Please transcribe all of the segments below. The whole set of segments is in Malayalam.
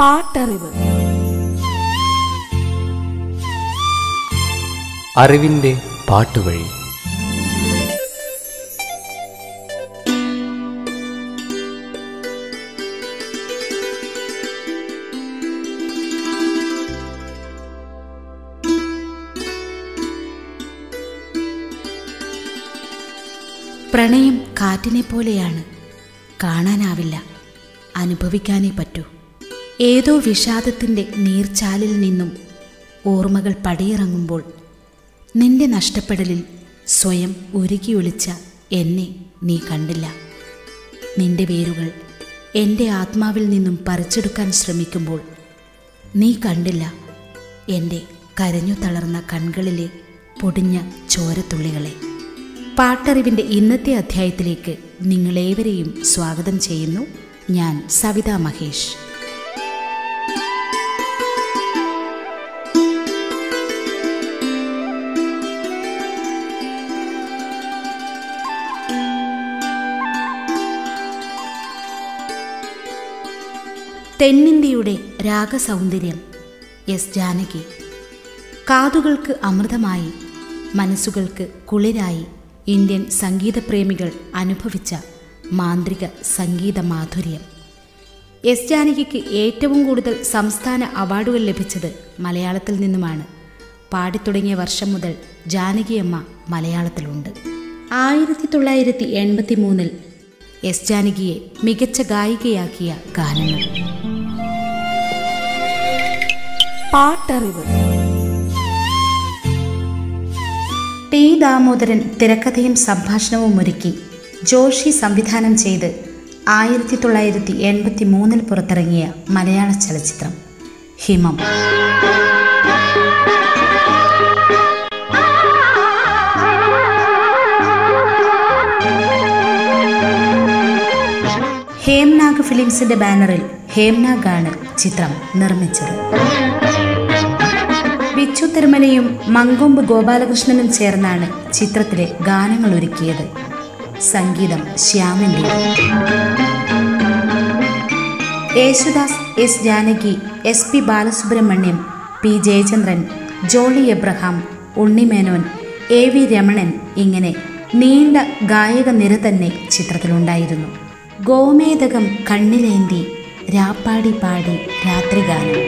പാട്ടറിവ്. അറിവിന്റെ പാട്ടുവഴി. പ്രണയം കാറ്റിനെ പോലെയാണ് കാണാനാവില്ല. അനുഭവിക്കാനേ പറ്റൂ. ഏതോ വിഷാദത്തിന്റെ നീർച്ചാലിൽ നിന്നും ഓർമ്മകൾ പടിയിറങ്ങുമ്പോൾ നിന്റെ നഷ്ടപ്പെടലിൽ സ്വയം ഉരുകിയൊളിച്ച എന്നെ നീ കണ്ടില്ല. നിന്റെ വേരുകൾ എന്റെ ആത്മാവിൽ നിന്നും പറിച്ചെടുക്കാൻ ശ്രമിക്കുമ്പോൾ നീ കണ്ടില്ല എന്റെ കരഞ്ഞു തളർന്ന കൺകളിലെ പൊടിഞ്ഞ ചോരത്തുള്ളികളെ. പാട്ടറിവിന്റെ ഇന്നത്തെ അധ്യായത്തിലേക്ക് നിങ്ങളേവരെയും സ്വാഗതം ചെയ്യുന്നു. ഞാൻ സവിതാ മഹേഷ്. തെന്നിന്ത്യയുടെ രാഗസൗന്ദര്യം എസ് ജാനകി. കാതുകൾക്ക് അമൃതമായി മനസ്സുകൾക്ക് കുളിരായി ഇന്ത്യൻ സംഗീതപ്രേമികൾ അനുഭവിച്ച മാന്ത്രിക സംഗീത മാധുര്യം. എസ് ജാനകിക്ക് ഏറ്റവും കൂടുതൽ സംസ്ഥാന അവാർഡുകൾ ലഭിച്ചത് മലയാളത്തിൽ നിന്നുമാണ്. പാടിത്തുടങ്ങിയ വർഷം മുതൽ ജാനകിയമ്മ മലയാളത്തിലുണ്ട്. ആയിരത്തി തൊള്ളായിരത്തി എൺപത്തി മൂന്നിൽ എസ് ജാനകിയെ മികച്ച ഗായികയാക്കിയ ഗാനങ്ങൾ. പാട്ടറിവ്. ടി ദാമോദരൻ തിരക്കഥയും സംഭാഷണവും ഒരുക്കി ജോഷി സംവിധാനം ചെയ്ത് ആയിരത്തി തൊള്ളായിരത്തി എൺപത്തി മൂന്നിൽ പുറത്തിറങ്ങിയ മലയാള ചലച്ചിത്രം ഹിമം. ഹേംനാഗ് ഫിലിംസിന്റെ ബാനറിൽ ഹേംനാഗാണ് ചിത്രം നിർമ്മിച്ചത്. ബിച്ചു തിരുമലയും മങ്കൊമ്പ് ഗോപാലകൃഷ്ണനും ചേർന്നാണ് ചിത്രത്തിലെ ഗാനങ്ങൾ ഒരുക്കിയത്. സംഗീതം ശ്യാമിന്റെ. Yesudas S Janaki S P Balasubrahmanyam P Jayachandran Jolly Abraham Unni Menon A V Ramanan ഇങ്ങനെ നീണ്ട ഗായക നിര തന്നെ ചിത്രത്തിലുണ്ടായിരുന്നു. ഗോമേതകം കണ്ണിലേന്തി രാപ്പാടി പാടി രാത്രിഗാനം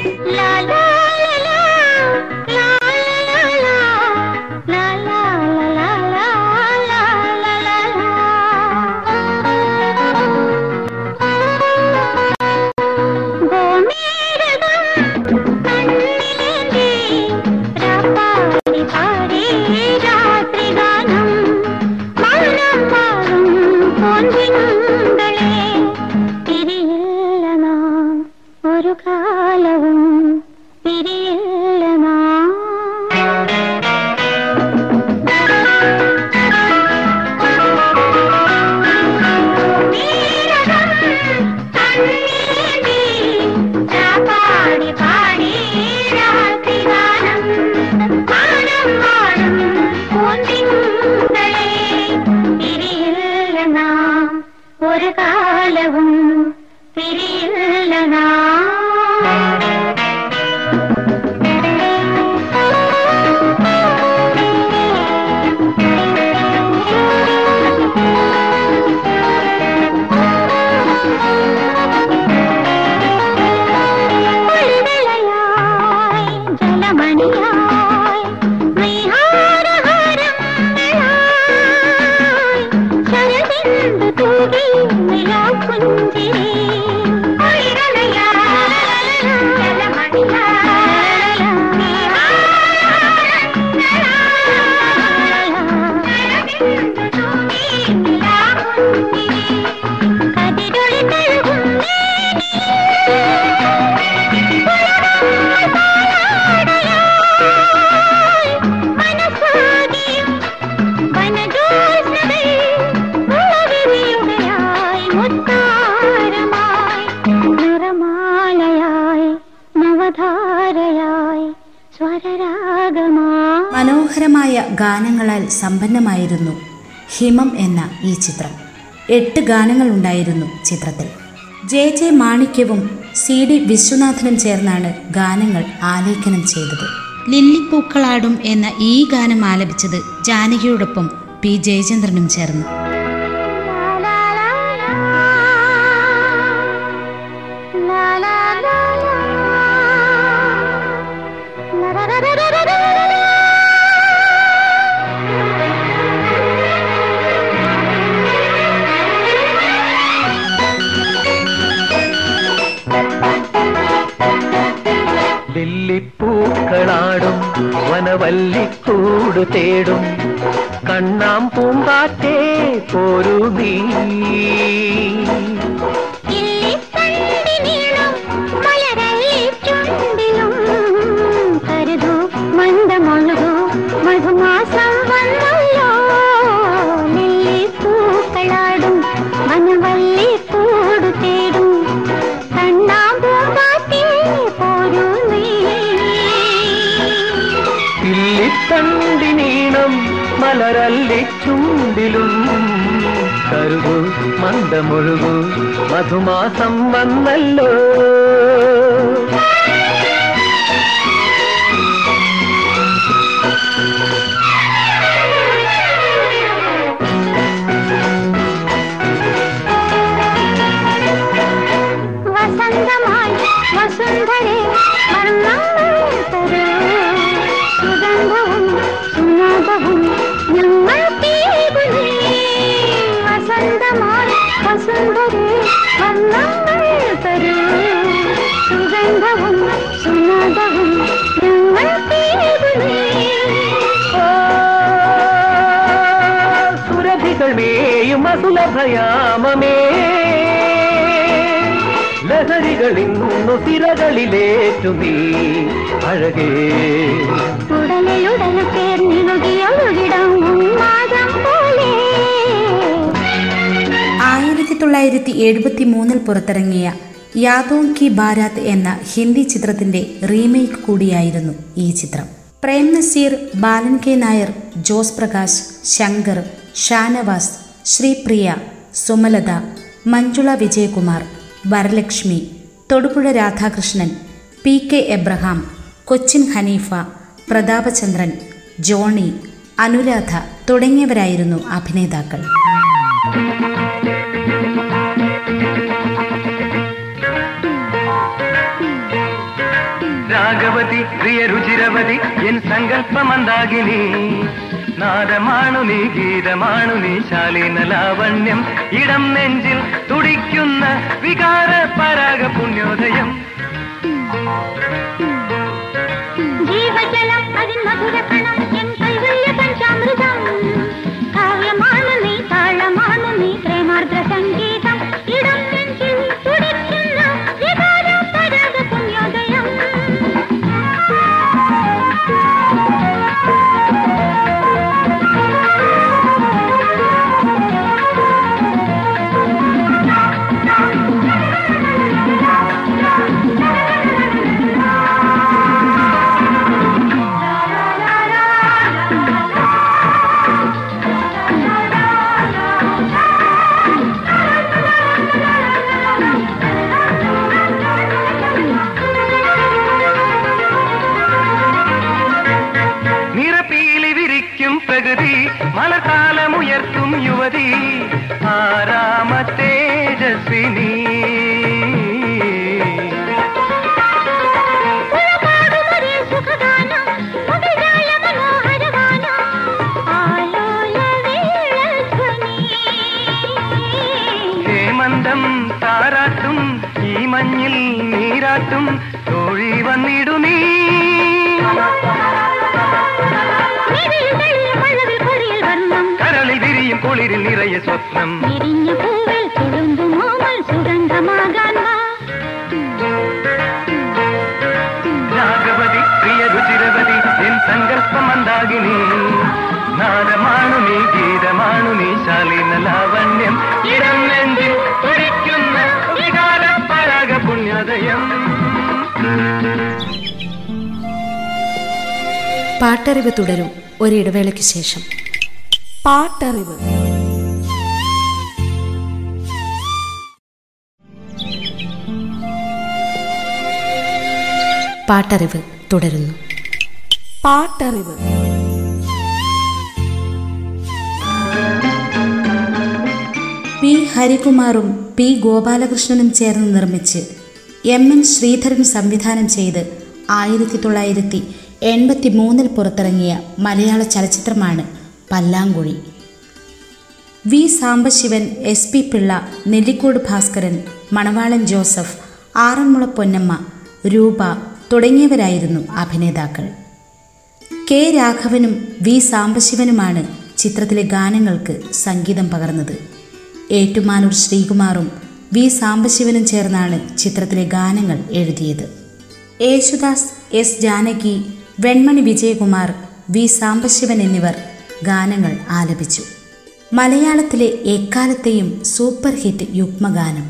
ഗാനങ്ങളാൽ സമ്പന്നമായിരുന്നു ഹിമം എന്ന ഈ ചിത്രം. എട്ട് ഗാനങ്ങൾ ഉണ്ടായിരുന്നു ചിത്രത്തിൽ. ജെ ജെ മാണിക്യവും സി ഡി വിശ്വനാഥനും ചേർന്നാണ് ഗാനങ്ങൾ ആലേഖനം ചെയ്തത്. ലില്ലിപ്പൂക്കളാടും എന്ന ഈ ഗാനം ആലപിച്ചത് ജാനകിയോടൊപ്പം പി ജയചന്ദ്രനും ചേർന്ന്. ലില്ലിപ്പൂക്കളാടും വനവല്ലിക്കൂട് തേടും. കണ്ണാം പൂമ്പാറ്റേ പോരു നീ. മലരല്ലി ചുണ്ടിലും കരുതു മന്ദമൊഴുകു മധുമാസം വന്നല്ലോ. മേയും ലഹരികളിൽ നിന്നു തിരകളിലേറ്റു നീ അഴകേ ആയിരത്തി തൊള്ളായിരത്തി എഴുപത്തി മൂന്നിൽ പുറത്തിറങ്ങിയ യാദോ കി ബാരാത്ത് എന്ന ഹിന്ദി ചിത്രത്തിന്റെ റീമേക്ക് കൂടിയായിരുന്നു ഈ ചിത്രം. Prem Nazir Balan K Nair Jose Prakash Shankar Shanavas Sripriya Sumalatha Manjula Vijayakumar Varalakshmi Thodupuzha Radhakrishnan P K Abraham Cochin Haneefa Prathapachandran Johny Anuradha തുടങ്ങിയവരായിരുന്നു അഭിനേതാക്കൾ. രാഘവതി പ്രിയ രുചിരവതി എൻ സങ്കല്പമന്ദാകിനി. നാദമാണു നീ ഗീതമാണു നീ ശാലീന ലാവണ്യം. ഇടം നെഞ്ചിൽ തുടിക്കുന്ന വികാര പരാഗ മഞ്ഞിൽ നീരാട്ടും തോഴി വന്നിടു നീ കരളിൽ വിരിയും കുളിരിൽ നിറയെ സ്വപ്നം. വിരിഞ്ഞു പൂവിൽ സുഗന്ധമാകാൻ പാട്ടറിവ് തുടരും ഒരിടവേളയ്ക്ക് ശേഷം. പാട്ടറിവ്. പാട്ടറിവ് തുടരുന്നു. പാട്ടറിവ്. പി ഹരികുമാറും പി ഗോപാലകൃഷ്ണനും ചേർന്ന് നിർമ്മിച്ച് എം എൻ ശ്രീധരൻ സംവിധാനം ചെയ്ത് ആയിരത്തി തൊള്ളായിരത്തി എൺപത്തി മൂന്നിൽ പുറത്തിറങ്ങിയ മലയാള ചലച്ചിത്രമാണ് Pallankuzhi. V Sambasivan S P Pillai Nellikode Bhaskaran Manavalan Joseph Aranmula Ponnamma രൂപ തുടങ്ങിയവരായിരുന്നു അഭിനേതാക്കൾ. കെ രാഘവനും വി സാംബശിവനുമാണ് ചിത്രത്തിലെ ഗാനങ്ങൾക്ക് സംഗീതം പകർന്നത്. ഏറ്റുമാനൂർ ശ്രീകുമാറും വി സാംബശിവനും ചേർന്നാണ് ചിത്രത്തിലെ ഗാനങ്ങൾ എഴുതിയത്. യേശുദാസ് എസ് ജാനകി വെൺമണി വിജയകുമാർ വി സാംബശിവൻ എന്നിവർ ഗാനങ്ങൾ ആലപിച്ചു. മലയാളത്തിലെ എക്കാലത്തെയും സൂപ്പർ ഹിറ്റ് യുഗ്മഗാനം.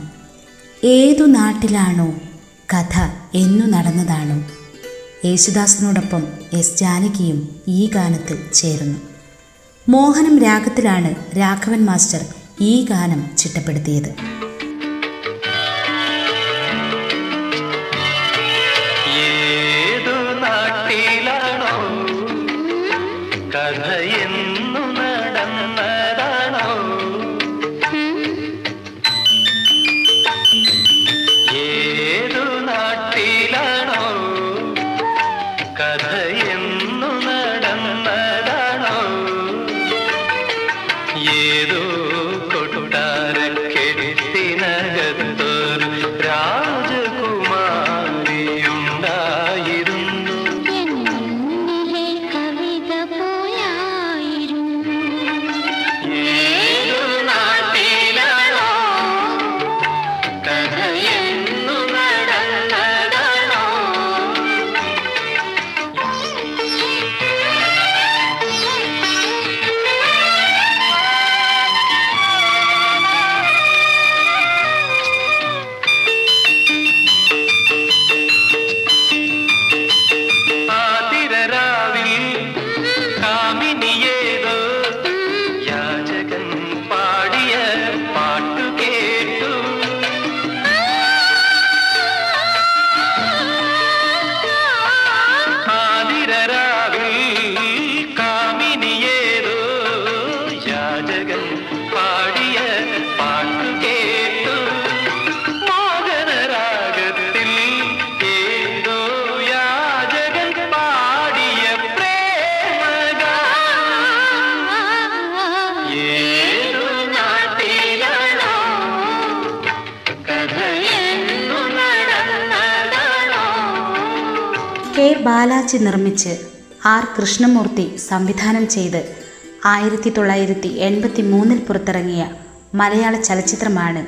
ഏതു നാട്ടിലാണോ കഥ എന്നു നടന്നതാണോ? യേശുദാസിനോടൊപ്പം എസ് ജാനകിയും ഈ ഗാനത്തിൽ ചേരുന്നു മോഹനം രാഗത്തിലാണ് രാഘവൻ മാസ്റ്റർ ഈ ഗാനം ചിട്ടപ്പെടുത്തിയത്. കെ ബാലാജി നിർമ്മിച്ച് ആർ കൃഷ്ണമൂർത്തി സംവിധാനം ചെയ്ത് ആയിരത്തി തൊള്ളായിരത്തി എൺപത്തി മൂന്നിൽ പുറത്തിറങ്ങിയ മലയാള ചലച്ചിത്രമാണ്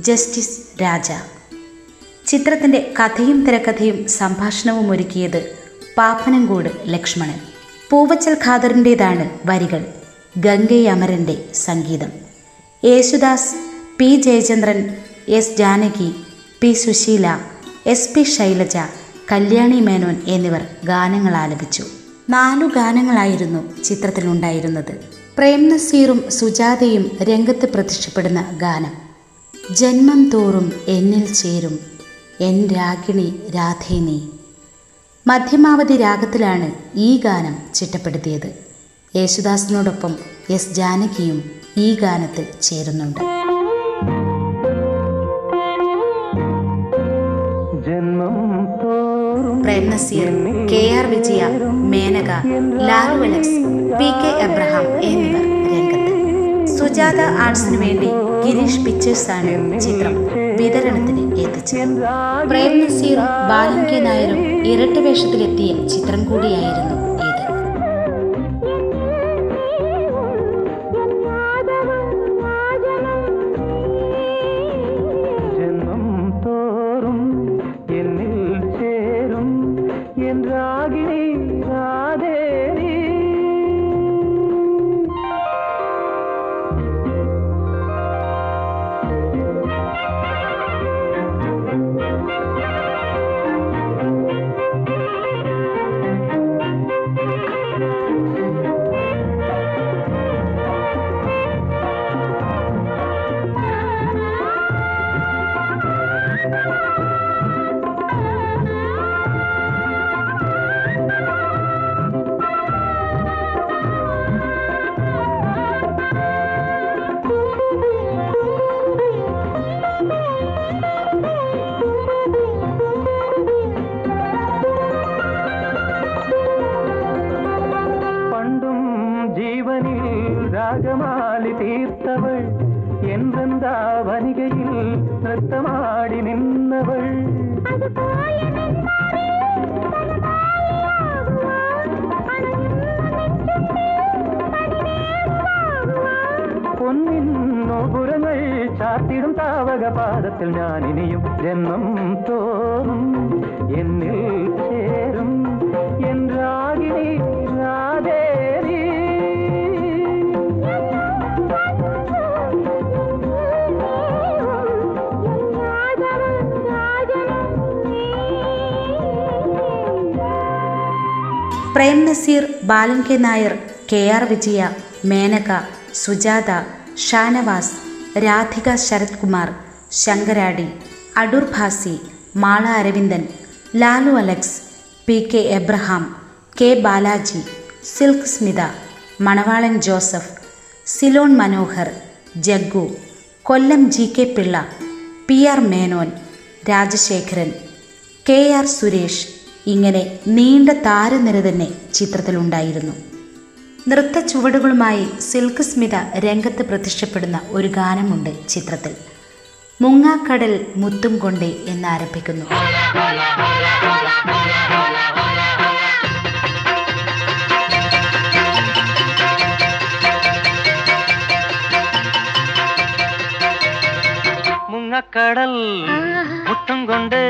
ജസ്റ്റിസ് രാജ. ചിത്രത്തിന്റെ കഥയും തിരക്കഥയും സംഭാഷണവും ഒരുക്കിയത് പാപ്പനംകൂട് ലക്ഷ്മണൻ. പൂവച്ചൽ ഖാദറിന്റേതാണ് വരികൾ ഗംഗൈ അമരന്റെ സംഗീതം. Yesudas P Jayachandran S Janaki P Susheela S P Sailaja Kalyani Menon എന്നിവർ ഗാനങ്ങൾ ആലപിച്ചു. നാലു ഗാനങ്ങളായിരുന്നു ചിത്രത്തിലുണ്ടായിരുന്നത്. പ്രേം നസീറും സുജാതയും രംഗത്ത് പ്രത്യക്ഷപ്പെടുന്ന ഗാനം. ജന്മം തോറും എന്നിൽ ചേരും. എൻ രാഗിണി രാധേനീ മധ്യമാവധി രാഗത്തിലാണ് ഈ ഗാനം ചിട്ടപ്പെടുത്തിയത്. യേശുദാസിനോടൊപ്പം എസ് ജാനകിയും ഈ ഗാനത്തിൽ ചേരുന്നുണ്ട്. തോറും Nazir K R Vijaya Menaka Lalu Alex P K Abraham എന്നിവർ രംഗത്ത്. സുജാത ആർട്സിന് വേണ്ടി ഗിരീഷ് പിക്ചേഴ്സാണ് ചിത്രം വിതരണത്തിന് എത്തിച്ചത്. പ്രേം നസീറും ബാലൻ കെ നായരും ഇരട്ട വേഷത്തിലെത്തിയ ചിത്രം കൂടിയായിരുന്നു ചാത്തിടും താവക പാദത്തിൽ ഞാൻ ഇനിയും ജന്മം തോറും എന്നിൽ ചേരും എൻ Ragini രാധേരി Prem Nazir Balan K Nair K R Vijaya Menaka Sujatha Shanavas Radhika Sarath Kumar Sankaradi Adoor Bhasi Mala Aravindan Lalu Alex P K Abraham K Balaji Silk Smitha Manavalan Joseph Ceylon Manohar Jaggu Kollam G K Pillai P R Menon Rajasekharan K R Suresh ഇങ്ങനെ നീണ്ട താരനിര തന്നെ ചിത്രത്തിലുണ്ടായിരുന്നു. നൃത്ത ചുവടുകളുമായി സിൽക്ക് സ്മിത രംഗത്ത് പ്രത്യക്ഷപ്പെടുന്ന ഒരു ഗാനമുണ്ട് ചിത്രത്തിൽ. മുങ്ങാക്കടൽ മുത്തും കൊണ്ടേ എന്നാരംഭിക്കുന്നു. മുങ്ങക്കടൽ മുത്തം കൊണ്ട്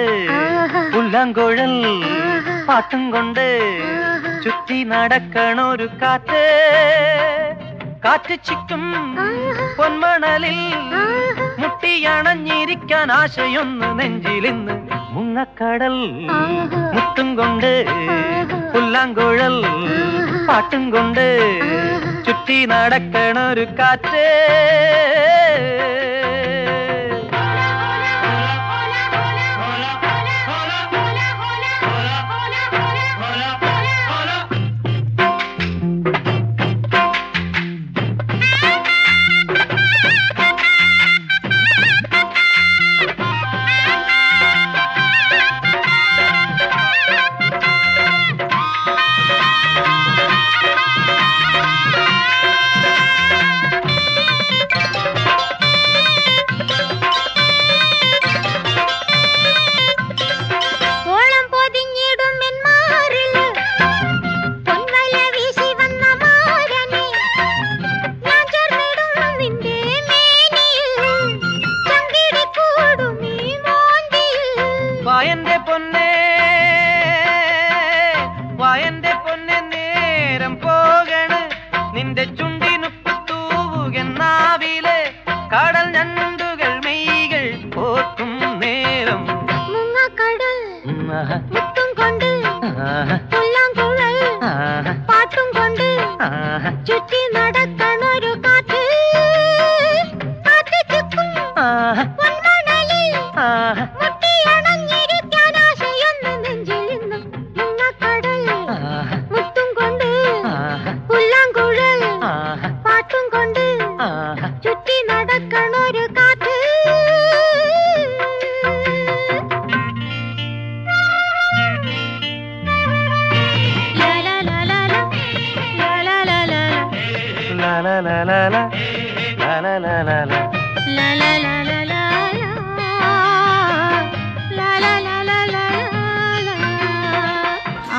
പുല്ലാങ്കുഴൽ പാട്ടും കൊണ്ട് ചുറ്റി നടക്കണൊരു കാറ്റ്. കാറ്റ് ചിക്കും പൊന്മണലിൽ. മുട്ടിയണഞ്ഞിരിക്കാൻ ആശയൊന്ന് നെഞ്ചിലിന്ന് മുങ്ങക്കടൽ. മുത്തും കൊണ്ട് പുല്ലാങ്കുഴൽ. പാട്ടും കൊണ്ട് ചുറ്റി നടക്കണൊരു കാറ്റ്.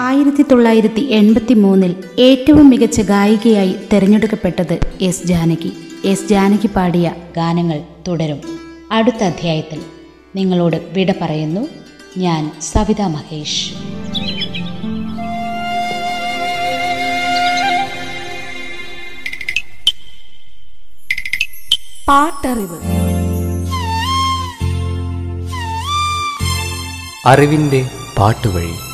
ആയിരത്തി തൊള്ളായിരത്തി എൺപത്തി മൂന്നിൽ ഏറ്റവും മികച്ച ഗായികയായി തിരഞ്ഞെടുക്കപ്പെട്ടത് എസ് ജാനകി. എസ് ജാനകി പാടിയ ഗാനങ്ങൾ തുടരും. അടുത്ത അധ്യായത്തിൽ നിങ്ങളോട് വിട പറയുന്നു. ഞാൻ സവിത മഹേഷ്. പാട്ടറിവ്. അറിവിന്റെ പാട്ടുവഴി.